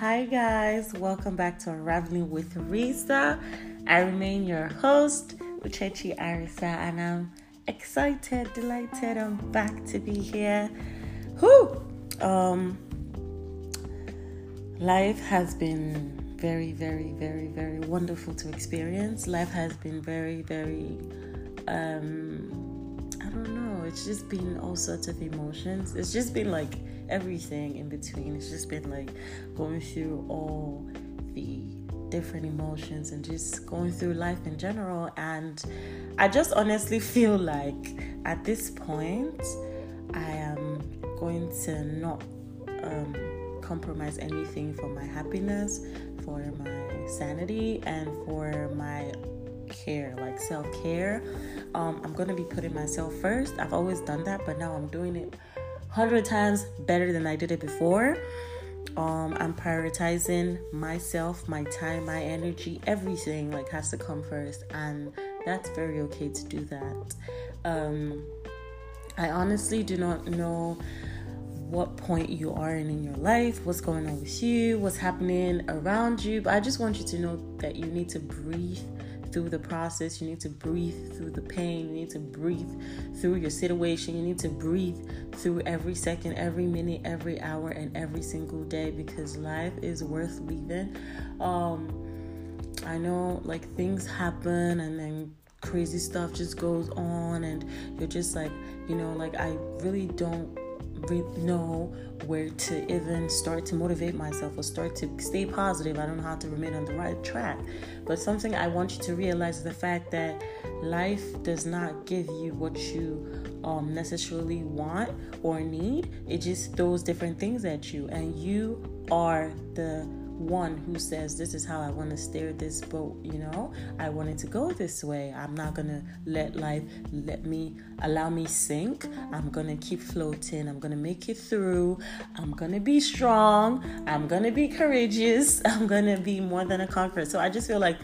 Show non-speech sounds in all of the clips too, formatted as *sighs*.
Hi, guys, welcome back to Unraveling with Risa. I remain your host, Uchechi Arisa, and I'm excited, delighted, I'm back to be here. Whoo! Um, life has been very, very, very, very wonderful to experience. Life has been very, very, um, I don't know, it's just been all sorts of emotions. It's just been like, everything in between. It's just been like going through all the different emotions and just going through life in general. And I just honestly *laughs* feel like at this point, I am going to not um, compromise anything for my happiness, for my sanity, and for my care, like self care. Um, I'm gonna be putting myself first. I've always done that, but now I'm doing it hundred times better than I did it before. Um, I'm prioritizing myself, my time, my energy, everything like has to come first, and that's very okay to do that. Um, I honestly do not know what point you are in in your life, what's going on with you, what's happening around you, but I just want you to know that you need to breathe through the process. You need to breathe through the pain. You need to breathe through your situation. You need to breathe through every second, every minute, every hour, and every single day because life is worth living. Um, I know like things happen and then crazy stuff just goes on, and you're just like, you know, like I really don't know where to even start to motivate myself or start to stay positive. I don't know how to remain on the right track. But something I want you to realize is the fact that life does not give you what you um, necessarily want or need. It just throws different things at you, and you are the one who says this is how I want to steer this boat, you know? I want it to go this way. I'm not going to let life let me allow me sink. I'm going to keep floating. I'm going to make it through. I'm going to be strong. I'm going to be courageous. *laughs* I'm going to be more than a conqueror. So I just feel like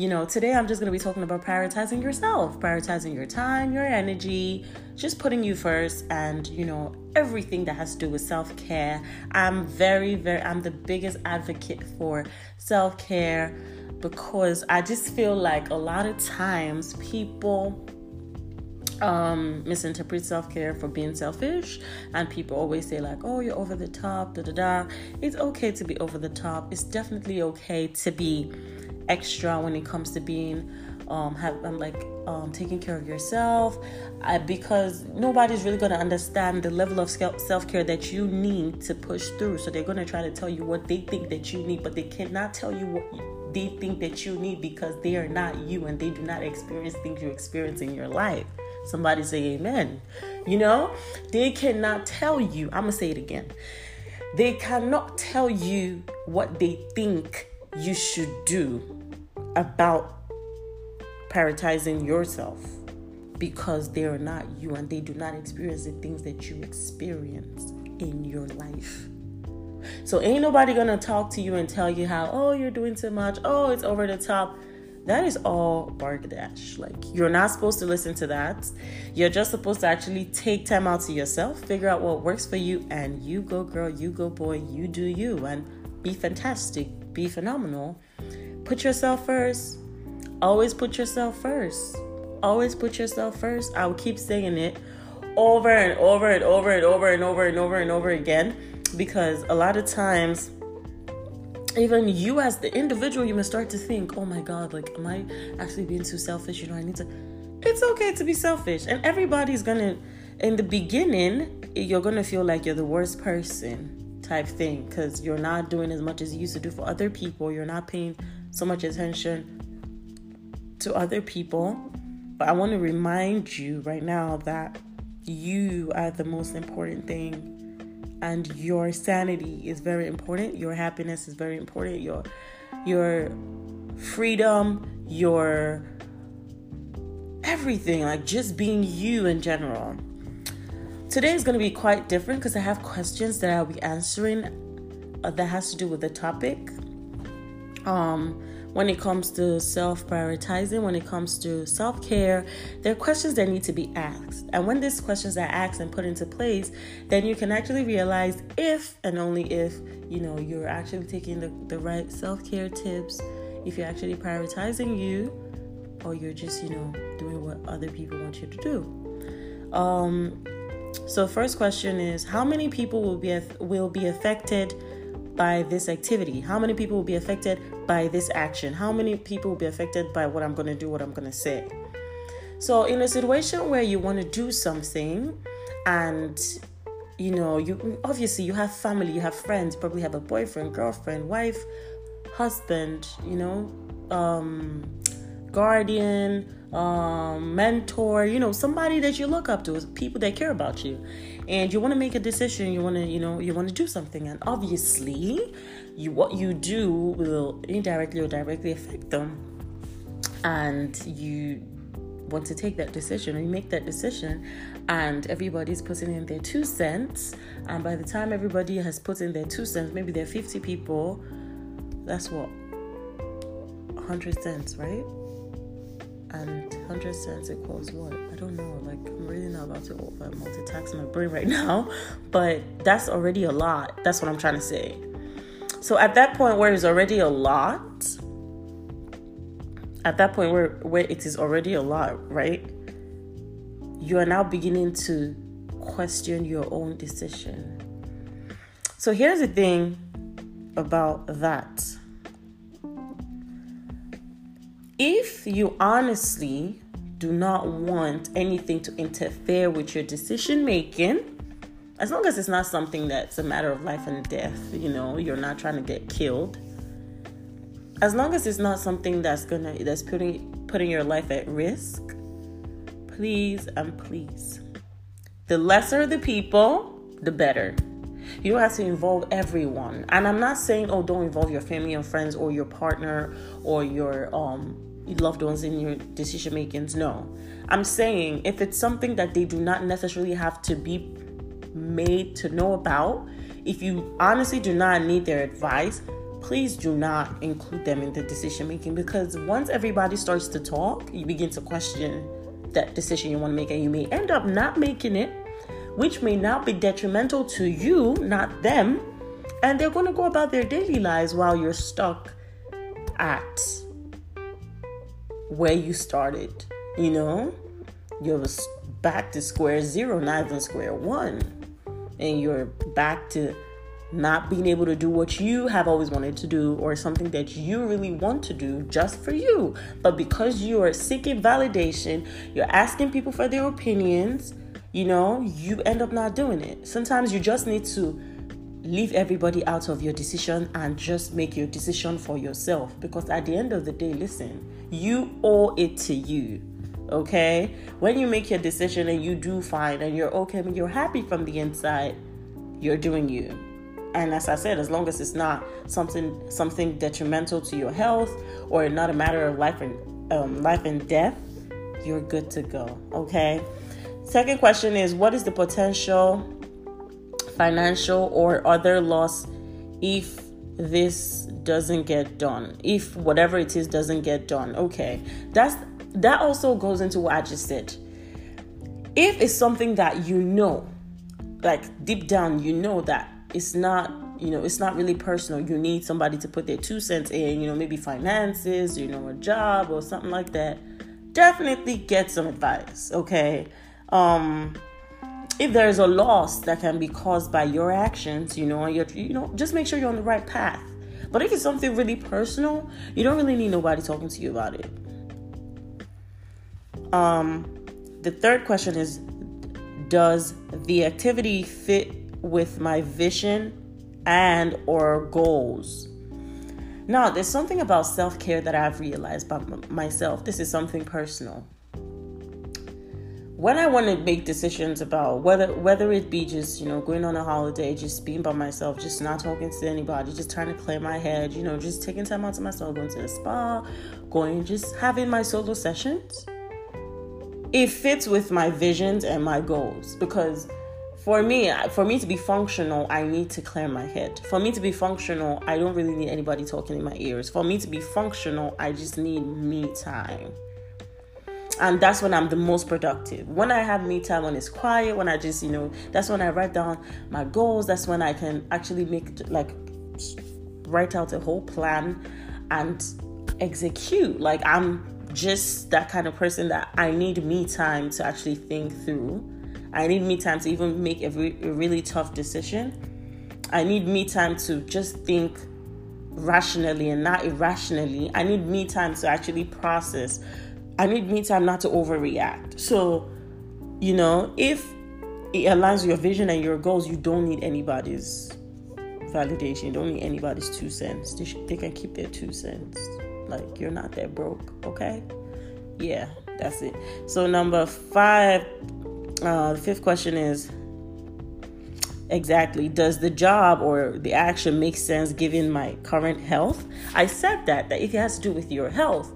you know, today I'm just going to be talking about prioritizing yourself, prioritizing your time, your energy, just putting you first, and, you know, everything that has to do with self care. I'm very, very, I'm the biggest advocate for self care because I just feel like a lot of times people um, misinterpret self care for being selfish, and people always say, like, oh, you're over the top, da da da. It's okay to be over the top, it's definitely okay to be extra when it comes to being um have I'm like um taking care of yourself. I, because nobody's really going to understand the level of self-care that you need to push through. So they're going to try to tell you what they think that you need but they cannot tell you what they think that you need because they are not you and they do not experience things you experience in your life. Somebody say amen. You know? They cannot tell you i'm gonna say it again. They cannot tell you what they think you should do about prioritizing yourself because they are not you and they do not experience the things that you experience in your life. So ain't nobody gonna talk to you and tell you how, oh, you're doing too much, oh, it's over the top. That is all barkadash. Like you're not supposed to listen to that. You're just supposed to actually take time out to yourself, figure out what works for you, and you go girl, you go boy, you do you, and be fantastic, be phenomenal Put yourself first. Always put yourself first. Always put yourself first. I will keep saying it over and over and over and over and over and over and over again because a lot of times even you as the individual you must start to think oh my god like am i actually being too selfish you know i need to it's okay to be selfish and everybody's gonna in the beginning you're gonna feel like you're the worst person type thing because you're not doing as much as you used to do for other people you're not paying so much attention to other people. But I want to remind you right now that you are the most important thing and your sanity is very important your happiness is very important your your freedom your everything like just being you in general today is going to be quite different because i have questions that i'll be answering uh, that has to do with the topic um, when it comes to self prioritizing, when it comes to self care, there are questions that need to be asked. And when these questions are asked and put into place, then you can actually realize if and only if you know you're actually taking the, the right self care tips, if you're actually prioritizing you, or you're just you know doing what other people want you to do. Um, so first question is how many people will be will be affected by this activity? How many people will be affected by this action? How many people will be affected by what I'm going to do, what I'm going to say? So, in a situation where you want to do something and you know, you obviously you have family, you have friends, probably have a boyfriend, girlfriend, wife, husband, you know, um, guardian, um, mentor, you know, somebody that you look up to, people that care about you. And you want to make a decision, you want to, you know, you want to do something. And obviously, you what you do will indirectly or directly affect them. And you want to take that decision or you make that decision and everybody's putting in their two cents and by the time everybody has put in their two cents maybe there are 50 people that's what 100 cents right and 100 cents equals what? I don't know. Like, I'm really not about to uh, multitask my brain right *laughs* now, but that's already a lot. That's what I'm trying to say. So, at that point where it's already a lot, at that point where, where it is already a lot, right? You are now beginning to question your own decision. So, here's the thing about that if you honestly do not want anything to interfere with your decision making, as long as it's not something that's a matter of life and death, you know, you're not trying to get killed. As long as it's not something that's gonna that's putting putting your life at risk, please and please. The lesser the people, the better. You don't have to involve everyone. And I'm not saying, oh, don't involve your family and friends or your partner or your um loved ones in your decision makings. No. I'm saying if it's something that they do not necessarily have to be made to know about, if you honestly do not need their advice, please do not include them in the decision making because once everybody starts to talk, you begin to question that decision you want to make and you may end up not making it, which may now be detrimental to you, not them. And they're going to go about their daily lives while you're stuck at where you started. You know, you're back to square zero, not even square one. And you're back to not being able to do what you have always wanted to do or something that you really want to do just for you. But because you are seeking validation, you're asking people for their opinions, you know, you end up not doing it. Sometimes you just need to leave everybody out of your decision and just make your decision for yourself. Because at the end of the day listen you owe it to you okay? When you make your decision and you do fine and you're okay and you're happy from the inside you're doing you. And as i said as long as it's not something something detrimental to your health or not a matter of life and um, life and death you're good to go okay? Second question is what is the potential financial or other loss if this doesn't get done if whatever it is doesn't get done. Okay that's that also goes into what i just said. If it's something that you know like deep down you know that it's not you know it's not really personal you need somebody to put their two cents in you know maybe finances you know a job or something like that definitely get some advice okay? Um if there's a loss that can be caused by your actions, you know, you you know, just make sure you're on the right path. But if it's something really personal, you don't really need nobody talking to you about it. Um, the third question is does the activity fit with my vision and or goals? Now, there's something about self-care that I've realized about myself. This is something personal when I want to make decisions about whether whether it be just you know going on a holiday, just being by myself, just not talking to anybody, just trying to clear my head, you know, just taking time out to myself, going to the spa, going just having my solo sessions, it fits with my visions and my goals because for me, for me to be functional, I need to clear my head. For me to be functional, I don't really need anybody talking in my ears. For me to be functional, I just need me time. And that's when I'm the most productive. When I have me time, when it's quiet, when I just, you know, that's when I write down my goals. That's when I can actually make, like, write out a whole plan and execute. Like, I'm just that kind of person that I need me time to actually think through I need me time to even make a, re- a really tough decision. I need me time to just think rationally and not irrationally. I need me time to actually process. I need me time not to overreact. So, you know, if it aligns your vision and your goals, you don't need anybody's validation. You don't need anybody's two cents. They, they can keep their two cents. Like, you're not that broke, okay? Yeah, that's it. So, number five, uh, the fifth question is exactly does the job or the action make sense given my current health i said that that if it has to do with your health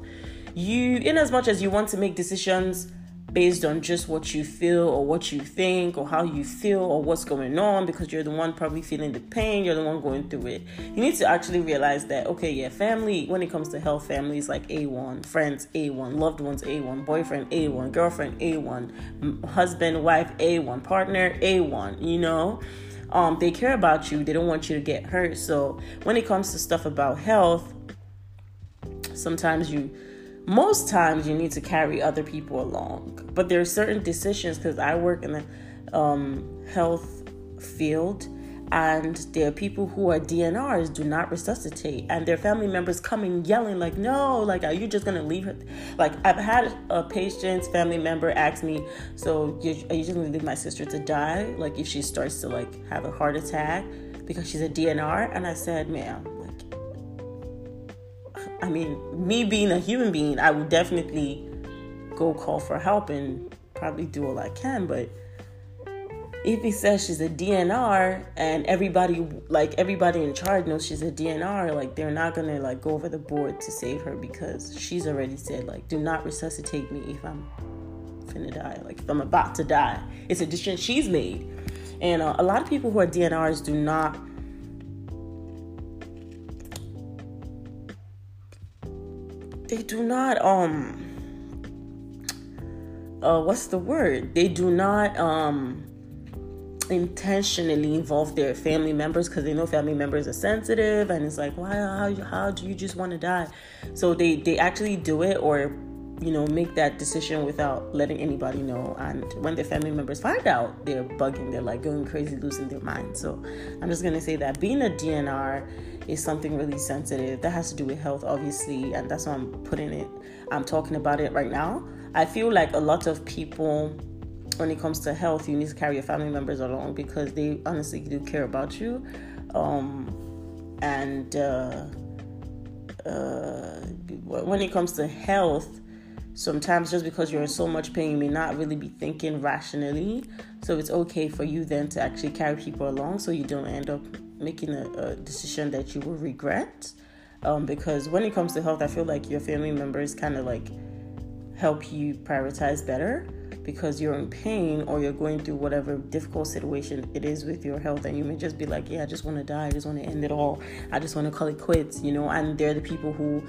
you in as much as you want to make decisions based on just what you feel or what you think or how you feel or what's going on because you're the one probably feeling the pain, you're the one going through it. You need to actually realize that, okay, yeah, family, when it comes to health, family is like A1, friends A1, loved ones A1, boyfriend A1, girlfriend A1, husband, wife A1, partner A1, you know? Um, they care about you, they don't want you to get hurt. So when it comes to stuff about health, sometimes you most times you need to carry other people along but there are certain decisions because i work in the um, health field and there are people who are dnrs do not resuscitate and their family members coming yelling like no like are you just gonna leave her? Like i've had a patient's family member ask me so you, are you just gonna leave my sister to die? Like if she starts to like have a heart attack because she's a dnr and i said ma'am I mean, me being a human being, I would definitely go call for help and probably do all I can. But if he says she's a DNR and everybody, like everybody in charge knows she's a DNR, like they're not gonna like go over the board to save her because she's already said like, do not resuscitate me if I'm finna die, like if I'm about to die. It's a decision she's made, and uh, a lot of people who are DNRs do not they do not um uh what's the word? They do not um intentionally involve their family members because they know family members are sensitive and it's like why how, how do you just want to die? So they they actually do it or you know make that decision without letting anybody know and when their family members find out they're bugging they're like going crazy losing their mind. So i'm just to say that being a dnr is something really sensitive. That has to do with health obviously and that's why i'm putting it i'm talking about it right now. I feel like a lot of people when it comes to health you need to carry your family members along because they honestly do care about you. Um, and uh, uh, when it comes to health sometimes just because you're in so much pain you may not really be thinking rationally. So it's okay for you then to actually carry people along so you don't end up making a, a decision that you will regret. Um, because when it comes to health, I feel like your family members kind of like help you prioritize better because you're in pain or you're going through whatever difficult situation it is with your health and you may just be like yeah i just want to die. I just want to end it all. I just want to call it quits you know? And they're the people who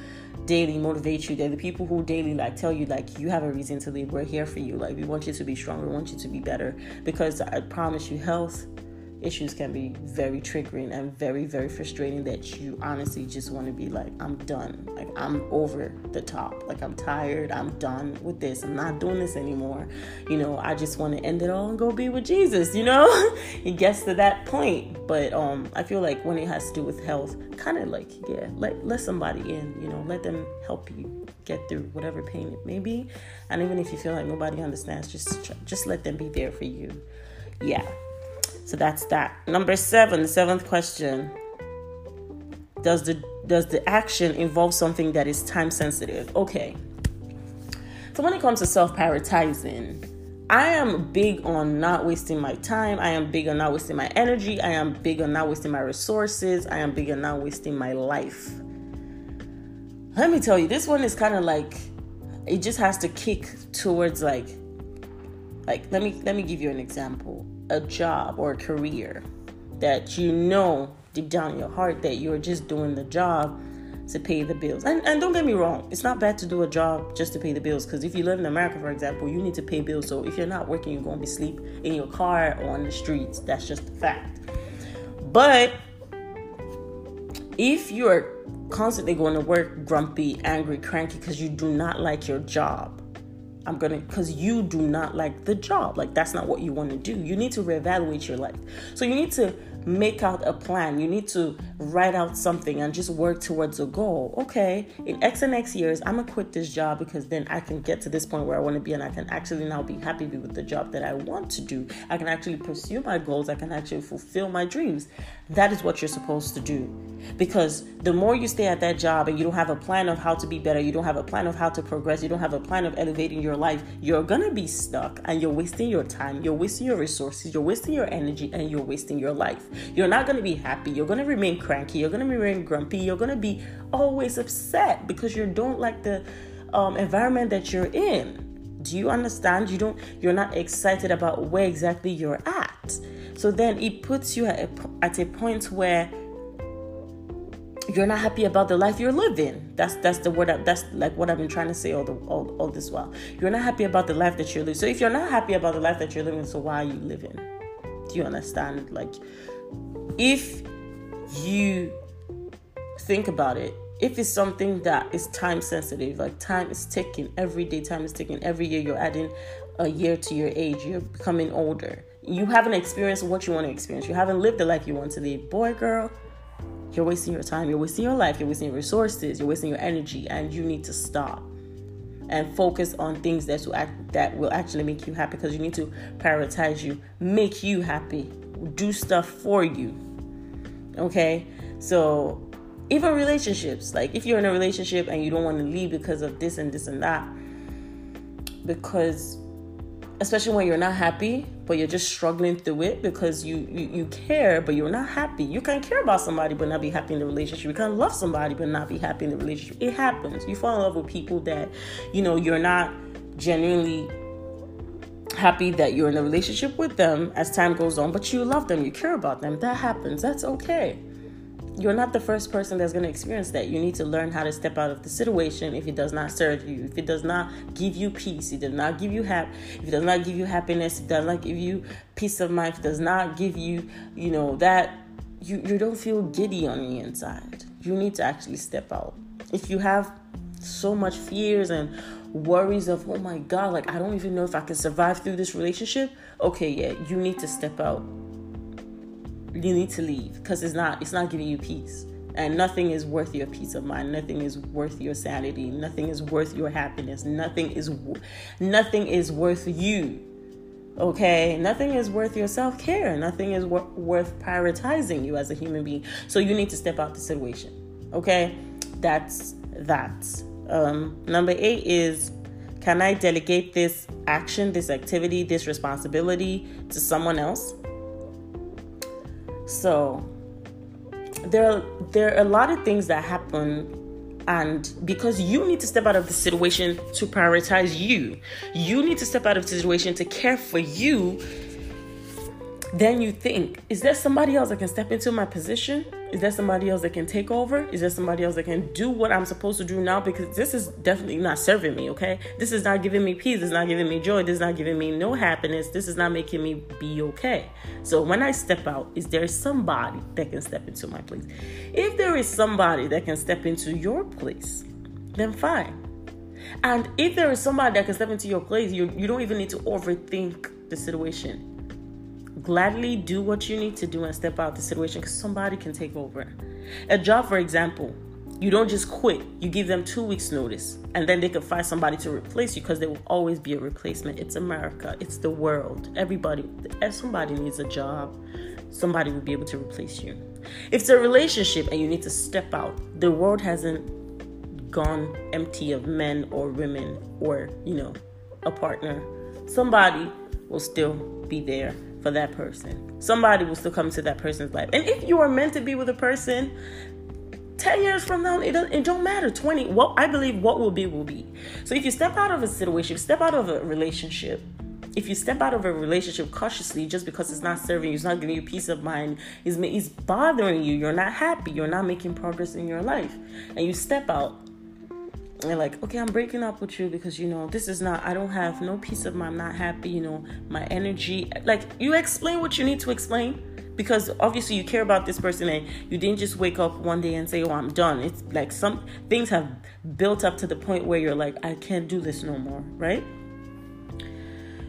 daily motivate you. They're the people who daily like tell you like you have a reason to live we're here for you. Like we want you to be strong we want you to be better. Because i promise you health issues can be very triggering and very very frustrating that you honestly just want to be like i'm done. Like i'm over the top. Like i'm tired. I'm done with this. I'm not doing this anymore. You know i just want to end it all and go be with jesus you know? *laughs* It gets to that point. But um i feel like when it has to do with health kind of like yeah let let somebody in you know? Let them help you get through whatever pain it may be. And even if you feel like nobody understands just just let them be there for you. Yeah so that's that. Number seven, the seventh question. Does the does the action involve something that is time sensitive? Okay. So when it comes to self-prioritizing, I am big on not wasting my time. I am big on not wasting my energy. I am big on not wasting my resources. I am big on not wasting my life. Let me tell you, this one is kind of like it just has to kick towards like like let me let me give you an example a job or a career that you know deep down in your heart that you're just doing the job to pay the bills. And, and don't get me wrong, it's not bad to do a job just to pay the bills. Because if you live in America, for example, you need to pay bills. So if you're not working, you're going to be sleep in your car or on the streets. That's just a fact. But if you're constantly going to work grumpy, angry, cranky because you do not like your job, I'm gonna because you do not like the job. Like that's not what you want to do. You need to reevaluate your life. So you need to make out a plan. You need to write out something and just work towards a goal. Okay, in X and X years, I'm gonna quit this job because then I can get to this point where I want to be and I can actually now be happy with the job that I want to do. I can actually pursue my goals. I can actually fulfill my dreams. That is what you're supposed to do. Because the more you stay at that job and you don't have a plan of how to be better, you don't have a plan of how to progress, you don't have a plan of elevating your life, you're gonna be stuck and you're wasting your time, you're wasting your resources, you're wasting your energy, and you're wasting your life. You're not going to be happy. You're going to remain cranky. You're going to remain grumpy. You're going to be always upset because you don't like the um, environment that you're in. Do you understand? You don't. You're not excited about where exactly you're at. So then it puts you at a, at a point where you're not happy about the life you're living. That's that's the word. That's like what I've been trying to say all the all, all this while. You're not happy about the life that you're living. So if you're not happy about the life that you're living, so why are you living? Do you understand? Like if you think about it, if it's something that is time sensitive, like time is ticking, every day time is ticking, every year you're adding a year to your age, you're becoming older. You haven't experienced what you want to experience. You haven't lived the life you want to live. Boy, girl, you're wasting your time, you're wasting your life, you're wasting your resources, you're wasting your energy, and you need to stop and focus on things that will act, that will actually make you happy because you need to prioritize you, make you happy, do stuff for you. Okay? So, even relationships, like if you're in a relationship and you don't want to leave because of this and this and that, because especially when you're not happy, but you're just struggling through it because you, you you care, but you're not happy. You can care about somebody but not be happy in the relationship. You can love somebody but not be happy in the relationship. It happens. You fall in love with people that you know you're not genuinely happy that you're in a relationship with them as time goes on, but you love them, you care about them. That happens. That's okay. You're not the first person that's going to experience that. You need to learn how to step out of the situation if it does not serve you, if it does not give you peace, it does not give you hap- if it does not give you happiness, it does not give you peace of mind, it does not give you, you know, that you, you don't feel giddy on the inside. You need to actually step out. If you have so much fears and worries of oh my god like i don't even know if i can survive through this relationship. Okay yeah you need to step out. You need to leave because it's not it's not giving you peace. And nothing is worth your peace of mind. Nothing is worth your sanity. Nothing is worth your happiness. Nothing is nothing is worth you okay? Nothing is worth your self-care. Nothing is wor- worth prioritizing you as a human being. So you need to step out the situation okay? That's that um, number eight is can I delegate this action, this activity, this responsibility to someone else? So there are, there are a lot of things that happen and because you need to step out of the situation to prioritize you you need to step out of the situation to care for you then you think is there somebody else that can step into my position is there somebody else that can take over? Is there somebody else that can do what I'm supposed to do now? Because this is definitely not serving me, okay? This is not giving me peace. Is not giving me joy. This is not giving me no happiness. This is not making me be okay. So when I step out, is there somebody that can step into my place? If there is somebody that can step into your place, then fine. And if there is somebody that can step into your place, you, you don't even need to overthink the situation gladly do what you need to do and step out the situation because somebody can take over. A job, for example, you don't just quit. You give them two weeks' notice, and then they can find somebody to replace you because there will always be a replacement. It's America. It's the world. Everybody, if somebody needs a job, somebody will be able to replace you. If it's a relationship and you need to step out, the world hasn't gone empty of men or women or you know a partner. Somebody will still be there for that person. Somebody will still come to that person's life. And if you are meant to be with a person, 10 years from now, it, don't, it don't matter. 20, what I believe what will be will be. So if you step out of a situation, step out of a relationship, if you step out of a relationship cautiously just because it's not serving you, it's not giving you peace of mind, it's, is bothering you, you're not happy, you're not making progress in your life, and you step out and like, okay, I'm breaking up with you because you know this is not. I don't have no peace of mind. I'm not happy. You know, my energy. Like you explain what you need to explain because obviously you care about this person and you didn't just wake up one day and say, "Oh, I'm done." It's like some things have built up to the point where you're like, "I can't do this no more," right?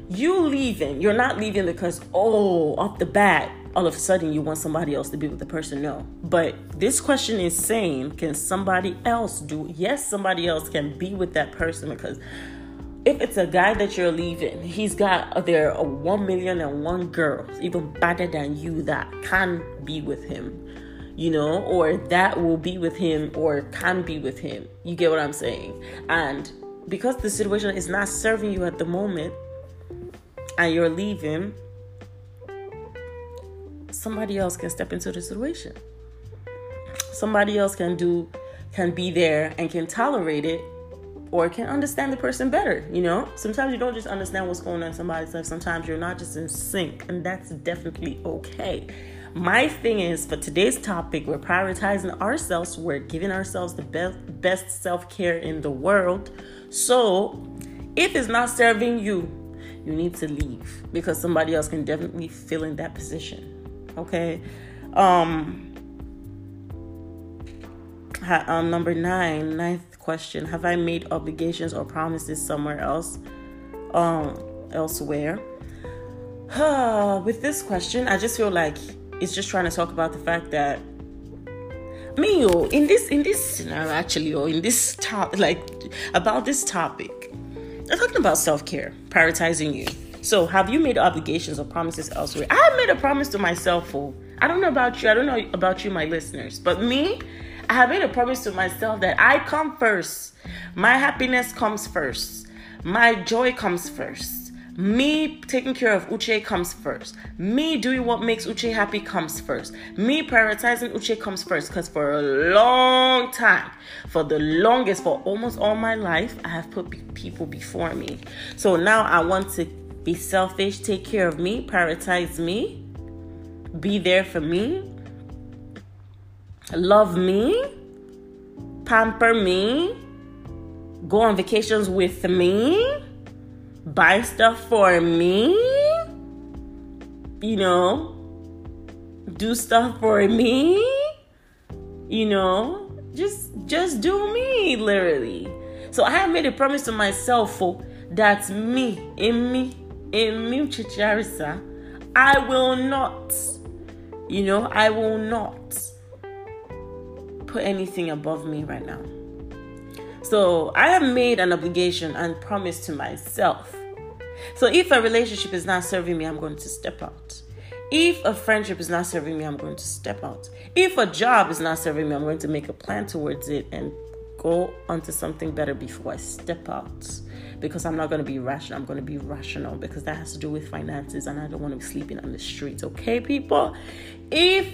You leaving, you're not leaving because, oh, off the bat, all of a sudden you want somebody else to be with the person. No. But this question is saying, can somebody else do? Yes, somebody else can be with that person because if it's a guy that you're leaving, he's got there are one million and one girls, even better than you, that can be with him, you know, or that will be with him or can be with him. You get what I'm saying? And because the situation is not serving you at the moment, and you're leaving, somebody else can step into the situation. Somebody else can do, can be there and can tolerate it or can understand the person better, you know? Sometimes you don't just understand what's going on in somebody's life. Sometimes you're not just in sync, and that's definitely okay. My thing is for today's topic, we're prioritizing ourselves, we're giving ourselves the best best self-care in the world. So, if it's not serving you, you need to leave because somebody else can definitely fill in that position. Okay. Um, um number nine, ninth question. Have I made obligations or promises somewhere else? Um elsewhere? *sighs* With this question, I just feel like it's just trying to talk about the fact that me oh, in this in this scenario actually or in this top like about this topic i'm talking about self-care prioritizing you so, have you made obligations or promises elsewhere? I have made a promise to myself. Oh, I don't know about you. I don't know about you, my listeners. But me, I have made a promise to myself that I come first. My happiness comes first. My joy comes first. Me taking care of Uche comes first. Me doing what makes Uche happy comes first. Me prioritizing Uche comes first. Because for a long time, for the longest, for almost all my life, I have put people before me. So now I want to be selfish, take care of me, prioritize me, be there for me, love me, pamper me, go on vacations with me, buy stuff for me, you know, do stuff for me, you know, just just do me literally. So I have made a promise to myself oh, for That's me in me in Muchicharisa, I will not, you know, I will not put anything above me right now. So I have made an obligation and promise to myself. So if a relationship is not serving me, I'm going to step out. If a friendship is not serving me, I'm going to step out. If a job is not serving me, I'm going to make a plan towards it and go onto something better before I step out because I'm not going to be rational. I'm going to be rational because that has to do with finances and I don't want to be sleeping on the streets. Okay, people? If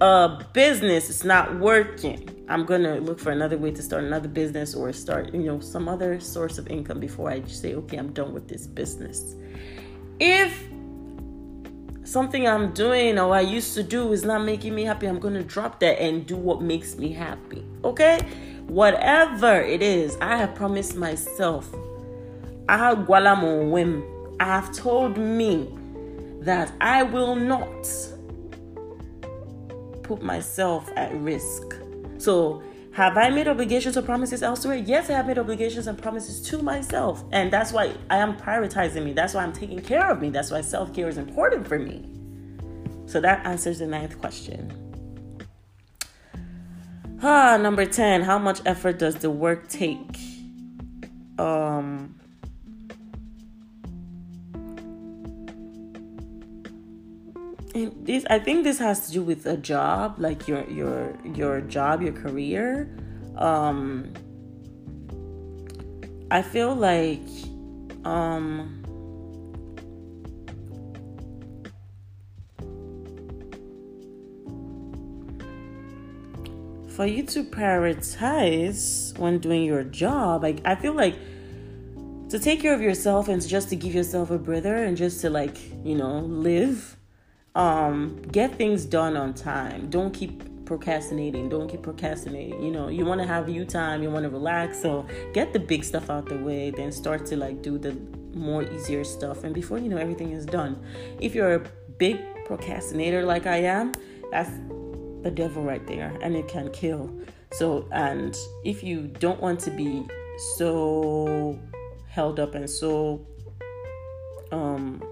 a business is not working, I'm going to look for another way to start another business or start, you know, some other source of income before I say, okay, I'm done with this business. If something I'm doing or I used to do is not making me happy, I'm going to drop that and do what makes me happy. Okay? Whatever it is, I have promised myself ah, I have told me that I will not put myself at risk. So, have I made obligations or promises elsewhere? Yes, I have made obligations and promises to myself. And that's why I am prioritizing me. That's why I'm taking care of me. That's why self care is important for me. So that answers the ninth question. Ah, number 10. How much effort does the work take? Um, this i think this has to do with a job like your your your job your career um i feel like um for you to prioritize when doing your job like i feel like to take care of yourself and just to give yourself a breather and just to like you know live um get things done on time. Don't keep procrastinating. Don't keep procrastinating. You know you want to have you time you want to relax. So get the big stuff out the way then start to like do the more easier stuff. And before you know everything is done. If you're a big procrastinator like i am that's the devil right there and it can kill. So and if you don't want to be so held up and so um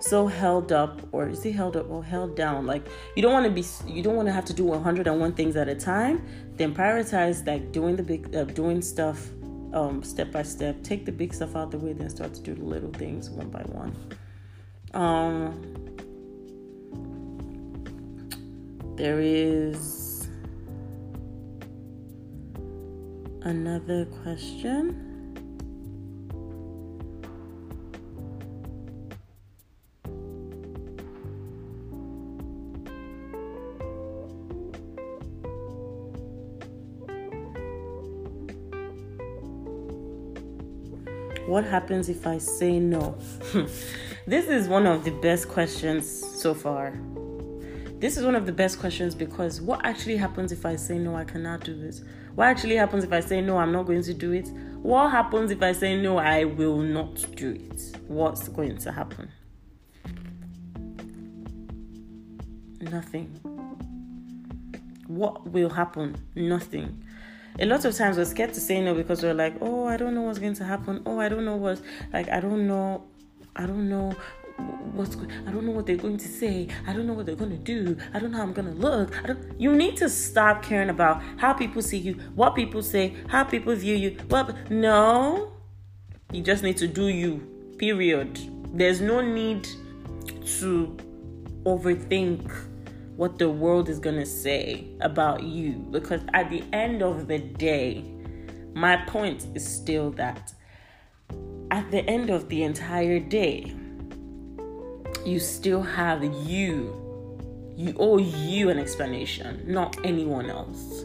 so held up or is he held up or held down? Like you don't want to be you don't want to have to do 101 things at a time then prioritize like doing the big uh, doing stuff um, step by step. Take the big stuff out the way then start to do the little things one by one. Um there is another question What happens if I say no? *laughs* this is one of the best questions so far. This is one of the best questions because what actually happens if I say no, I cannot do this? What actually happens if I say no, I'm not going to do it? What happens if I say no, I will not do it? What's going to happen? Nothing. What will happen? Nothing a lot of times we're scared to say no because we're like, oh, I don't know what's going to happen. Oh, I don't know what, like, I don't know, I don't know what's, I don't know what they're going to say. I don't know what they're going to do. I don't know how I'm going to look. You need to stop caring about how people see you, what people say, how people view you. Well, no, you just need to do you, period. There's no need to overthink what the world is going to say about you because at the end of the day, my point is still that at the end of the entire day, you still have you. You owe you an explanation, not anyone else.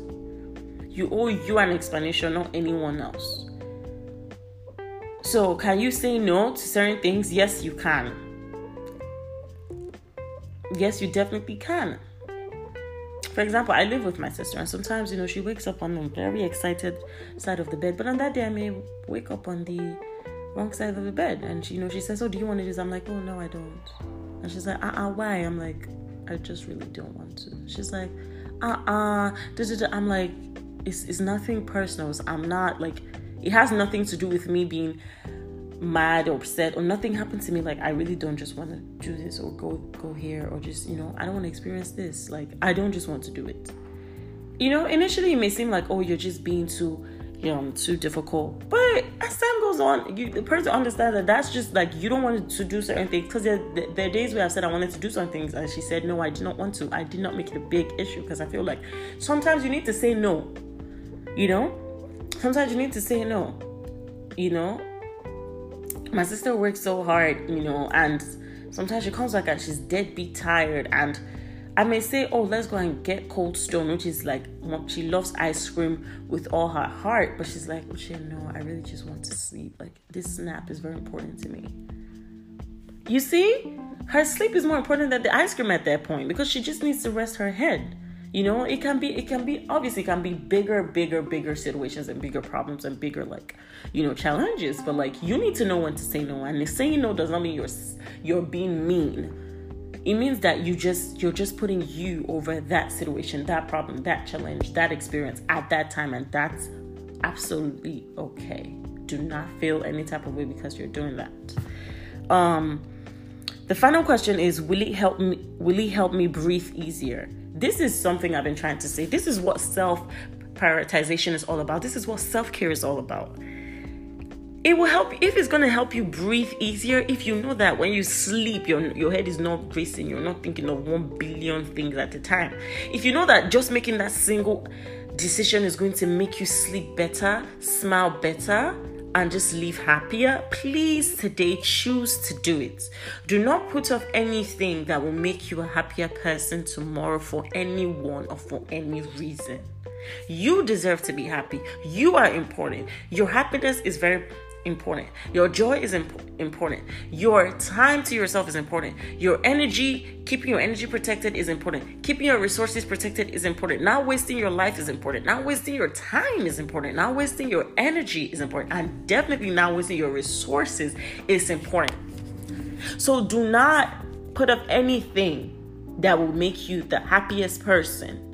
You owe you an explanation, not anyone else. So, can you say no to certain things? Yes, you can yes, you definitely can. For example, I live with my sister, and sometimes, you know, she wakes up on the very excited side of the bed, but on that day, I may wake up on the wrong side of the bed. And, she, you know, she says, Oh, do you want to do this? I'm like, Oh, no, I don't. And she's like, Uh uh, why? I'm like, I just really don't want to. She's like, Uh uh, I'm like, it's, it's nothing personal. I'm not like, it has nothing to do with me being mad or upset or nothing happened to me like i really don't just want to do this or go go here or just you know i don't want to experience this like i don't just want to do it you know initially it may seem like oh you're just being too you know too difficult. But as time goes on you the person understands that that's just like you don't want to do certain things. Because there, there are days where i've said i wanted to do some things and she said no i did not want to. I did not make it a big issue. Because i feel like sometimes you need to say no you know? Sometimes you need to say no you know? My sister works so hard, you know, and sometimes she comes back and she's deadbeat tired and I may say, oh, let's go and get Cold Stone, which is like she loves ice cream with all her heart, but she's like, oh, Uche, no, I really just want to sleep. Like this nap is very important to me. You see, her sleep is more important than the ice cream at that point because she just needs to rest her head you know it can be it can be obviously it can be bigger bigger bigger situations and bigger problems and bigger like you know challenges but like you need to know when to say no and saying no does not mean you're you're being mean it means that you just you're just putting you over that situation that problem that challenge that experience at that time and that's absolutely okay do not feel any type of way because you're doing that um the final question is will it help me will it help me breathe easier this is something I've been trying to say. This is what self prioritization is all about. This is what self care is all about. It will help if it's going to help you breathe easier. If you know that when you sleep, your, your head is not racing, you're not thinking of one billion things at a time. If you know that just making that single decision is going to make you sleep better, smile better, and just live happier, please today choose to do it. Do not put off anything that will make you a happier person tomorrow for anyone or for any reason. You deserve to be happy. You are important. Your happiness is very important. Your joy is imp- important. Your time to yourself is important. Your energy, keeping your energy protected is important. Keeping your resources protected is important. Not wasting your life is important. Not wasting your time is important. Not wasting your energy is important. And definitely not wasting your resources is important. So do not put up anything that will make you the happiest person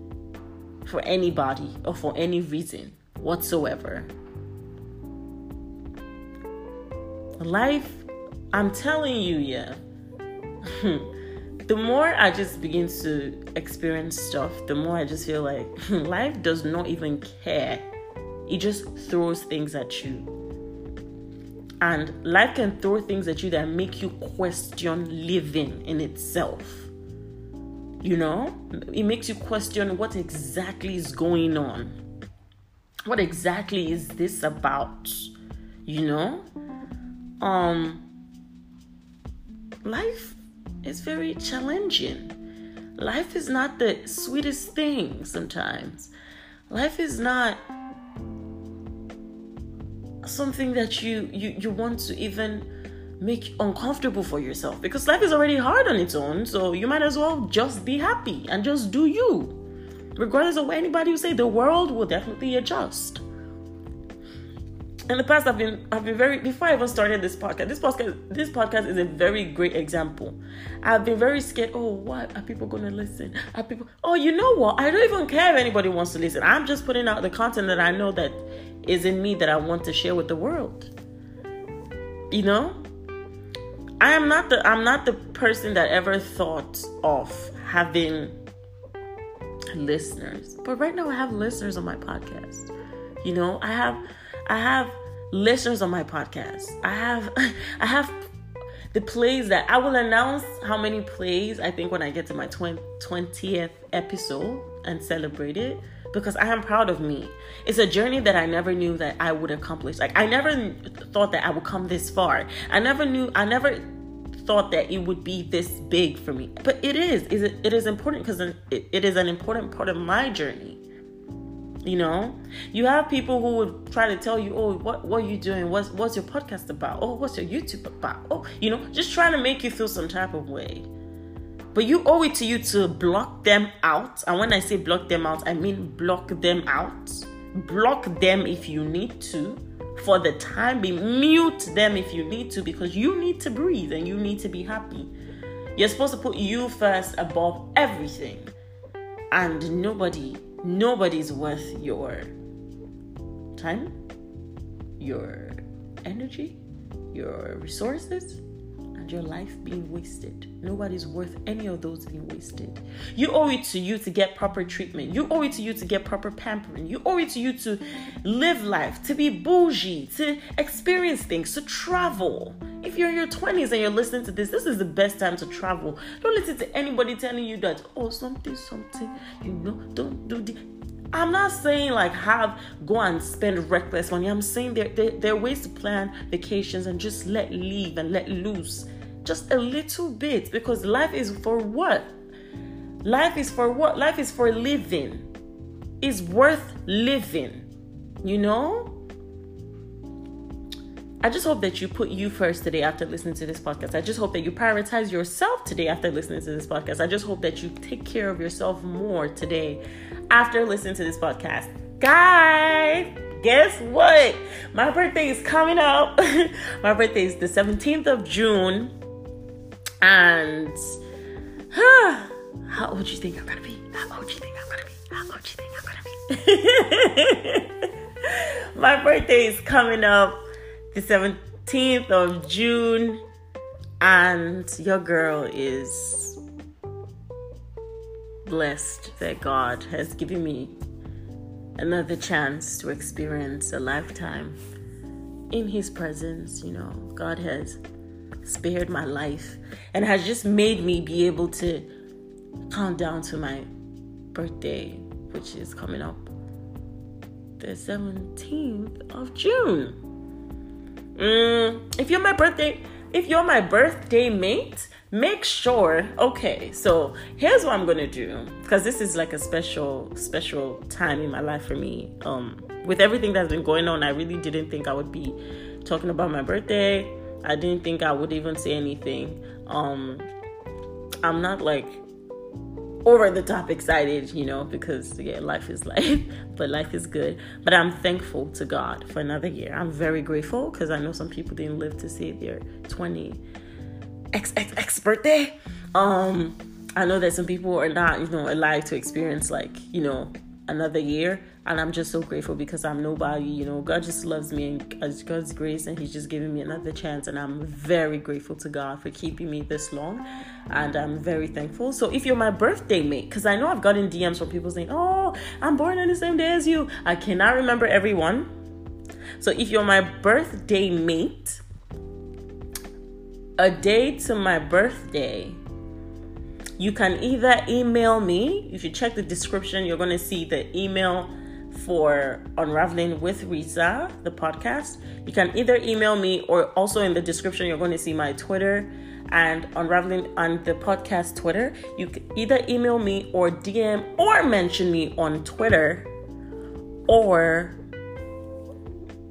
for anybody or for any reason whatsoever. Life, I'm telling you, yeah. *laughs* the more I just begin to experience stuff, the more I just feel like *laughs* life does not even care. It just throws things at you. And life can throw things at you that make you question living in itself. You know, it makes you question what exactly is going on. What exactly is this about? You know? Um life is very challenging. Life is not the sweetest thing sometimes. Life is not something that you you you want to even make uncomfortable for yourself because life is already hard on its own so you might as well just be happy and just do you regardless of what anybody will say the world will definitely adjust in the past i've been i've been very before i even started this podcast this podcast this podcast is a very great example. I've been very scared oh what are people gonna listen? Are people oh you know what? I don't even care if anybody wants to listen. I'm just putting out the content that i know that is in me that i want to share with the world. You know? I am not the I'm not the person that ever thought of having listeners. But right now I have listeners on my podcast. You know, I have I have listeners on my podcast. I have *laughs* I have the plays that I will announce how many plays I think when I get to my 20th episode and celebrate it because I am proud of me. It's a journey that I never knew that I would accomplish. Like I never thought that I would come this far. I never knew I never thought that it would be this big for me. But it is. Is it, is important because it is an important part of my journey. You know, you have people who would try to tell you, "Oh, what what are you doing? What's what's your podcast about? Oh, what's your YouTube about? Oh, you know, just trying to make you feel some type of way." But you owe it to you to block them out. And when I say block them out, I mean block them out. Block them if you need to. For the time being, mute them if you need to because you need to breathe and you need to be happy. You're supposed to put you first above everything. And nobody, nobody's worth your time, your energy, your resources, and your life being wasted. Nobody's worth any of those being wasted. You owe it to you to get proper treatment. You owe it to you to get proper pampering. You owe it to you to live life, to be bougie, to experience things, to travel. If you're in your 20s and you're listening to this, this is the best time to travel. Don't listen to anybody telling you that, oh, something, something, you know, don't do the I'm not saying like have go and spend reckless money. I'm saying there, there, there are ways to plan vacations and just let leave and let loose just a little bit because life is for what? Life is for what? Life is for living. It's worth living. You know? I just hope that you put you first today after listening to this podcast. I just hope that you prioritize yourself today after listening to this podcast. I just hope that you take care of yourself more today after listening to this podcast. Guys, guess what? My birthday is coming up. *laughs* My birthday is the 17th of June. And huh, how old do you think I'm gonna be? How old do you think I'm gonna be? How old do you think I'm gonna be? *laughs* My birthday is coming up the 17th of June, and your girl is blessed that God has given me another chance to experience a lifetime in His presence. You know, God has spared my life and has just made me be able to count down to my birthday, which is coming up the 17th of June. Mm, if you're my birthday, if you're my birthday mate, make sure okay so here's what i'm gonna do because this is like a special special time in my life for me. Um with everything that's been going on i really didn't think i would be talking about my birthday. I didn't think i would even say anything. Um i'm not like over the top excited, you know, because yeah, life is life, *laughs* but life is good. But I'm thankful to God for another year. I'm very grateful because I know some people didn't live to see their 20 X birthday. Um, I know that some people are not, you know, alive to experience like, you know, another year and i'm just so grateful because i'm nobody you know. God just loves me and as god's grace and he's just giving me another chance and i'm very grateful to god for keeping me this long and i'm very thankful. So if you're my birthday mate because i know i've gotten dms from people saying oh i'm born on the same day as you. I cannot remember everyone so if you're my birthday mate a day to my birthday you can either email me. If you check the description, you're going to see the email for Unraveling with Risa, the podcast. You can either email me or also in the description, you're going to see my Twitter and Unraveling on the podcast Twitter. You can either email me or DM or mention me on Twitter or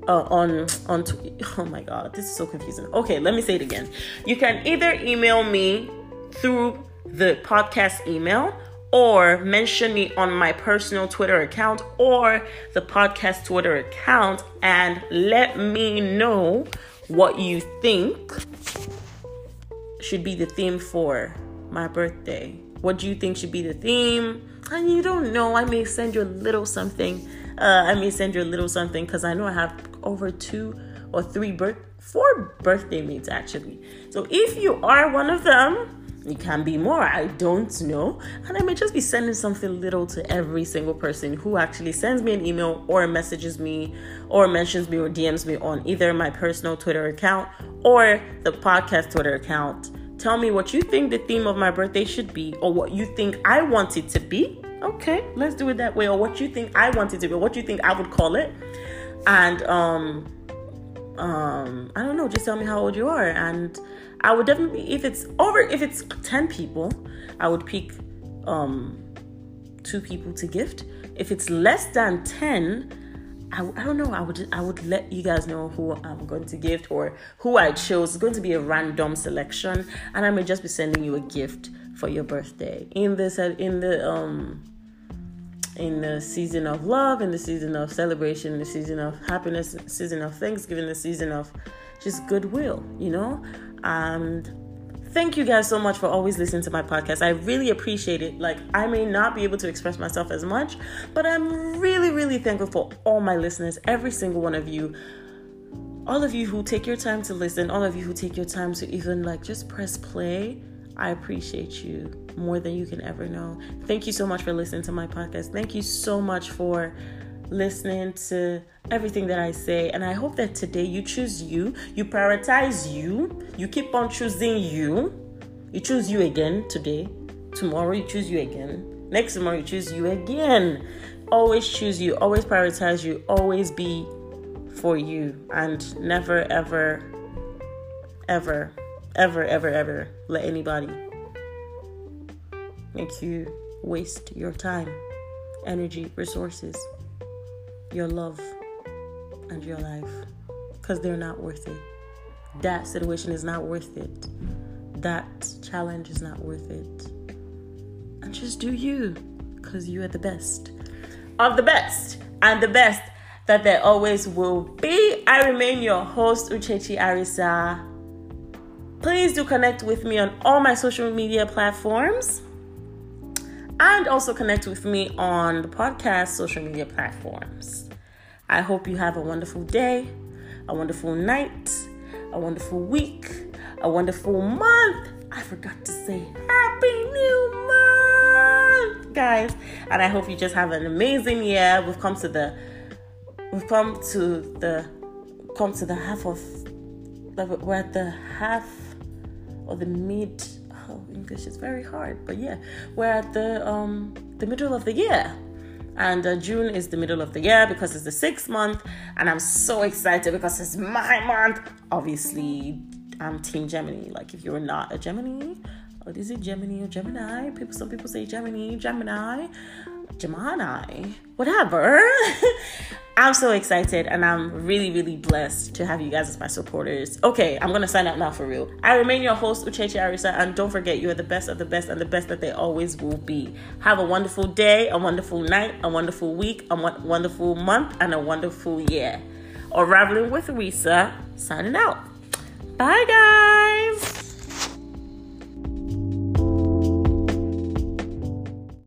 uh, on on *laughs* oh my god this is so confusing okay let me say it again you can either email me through the podcast email or mention me on my personal Twitter account or the podcast Twitter account and let me know what you think should be the theme for my birthday. What do you think should be the theme? And you don't know, I may send you a little something. Uh, I may send you a little something because I know I have over two or three birth, four birthday mates actually. So if you are one of them, it can be more, I don't know. And I may just be sending something little to every single person who actually sends me an email or messages me or mentions me or DMs me on either my personal Twitter account or the podcast Twitter account. Tell me what you think the theme of my birthday should be or what you think I want it to be. Okay, let's do it that way. Or what you think I want it to be, what you think I would call it. And um um I don't know, just tell me how old you are and I would definitely if it's over if it's 10 people, I would pick um two people to gift. If it's less than 10, I, I don't know. I would I would let you guys know who I'm going to gift or who I chose. It's going to be a random selection, and I may just be sending you a gift for your birthday in this in the um in the season of love, in the season of celebration, in the season of happiness, season of Thanksgiving, the season of just goodwill, you know? And thank you guys so much for always listening to my podcast. I really appreciate it. Like, I may not be able to express myself as much, but I'm really, really thankful for all my listeners, every single one of you. All of you who take your time to listen, all of you who take your time to even like just press play. I appreciate you more than you can ever know. Thank you so much for listening to my podcast. Thank you so much for listening to everything that I say. And I hope that today you choose you, you prioritize you, you keep on choosing you. You choose you again today. Tomorrow you choose you again. Next tomorrow you choose you again. Always choose you, always prioritize you, always be for you, and never, ever, ever, ever, ever, ever let anybody make you waste your time, energy, resources your love and your life because they're not worth it. That situation is not worth it. That challenge is not worth it. And just do you because you are the best of the best and the best that there always will be. I remain your host, Uchechi Arisa. Please do connect with me on all my social media platforms and also connect with me on the podcast social media platforms. I hope you have a wonderful day, a wonderful night, a wonderful week, a wonderful month. I forgot to say Happy New Month, guys. And I hope you just have an amazing year. We've come to the we've come to the come to the half of we're at the half or the mid English is very hard, but yeah, we're at the um the middle of the year. And uh, June is the middle of the year because it's the sixth month, and I'm so excited because it's my month. Obviously, I'm Team Gemini. Like if you're not a Gemini, or is it Gemini or Gemini? People, some people say Gemini, Gemini, Gemini, whatever. *laughs* I'm so excited and I'm really, really blessed to have you guys as my supporters. Okay, I'm gonna sign out now for real. I remain your host, Uchechi Arisa, and don't forget you are the best of the best and the best that they always will be. Have a wonderful day, a wonderful night, a wonderful week, a wonderful month, and a wonderful year. Unraveling with Risa, signing out. Bye, guys.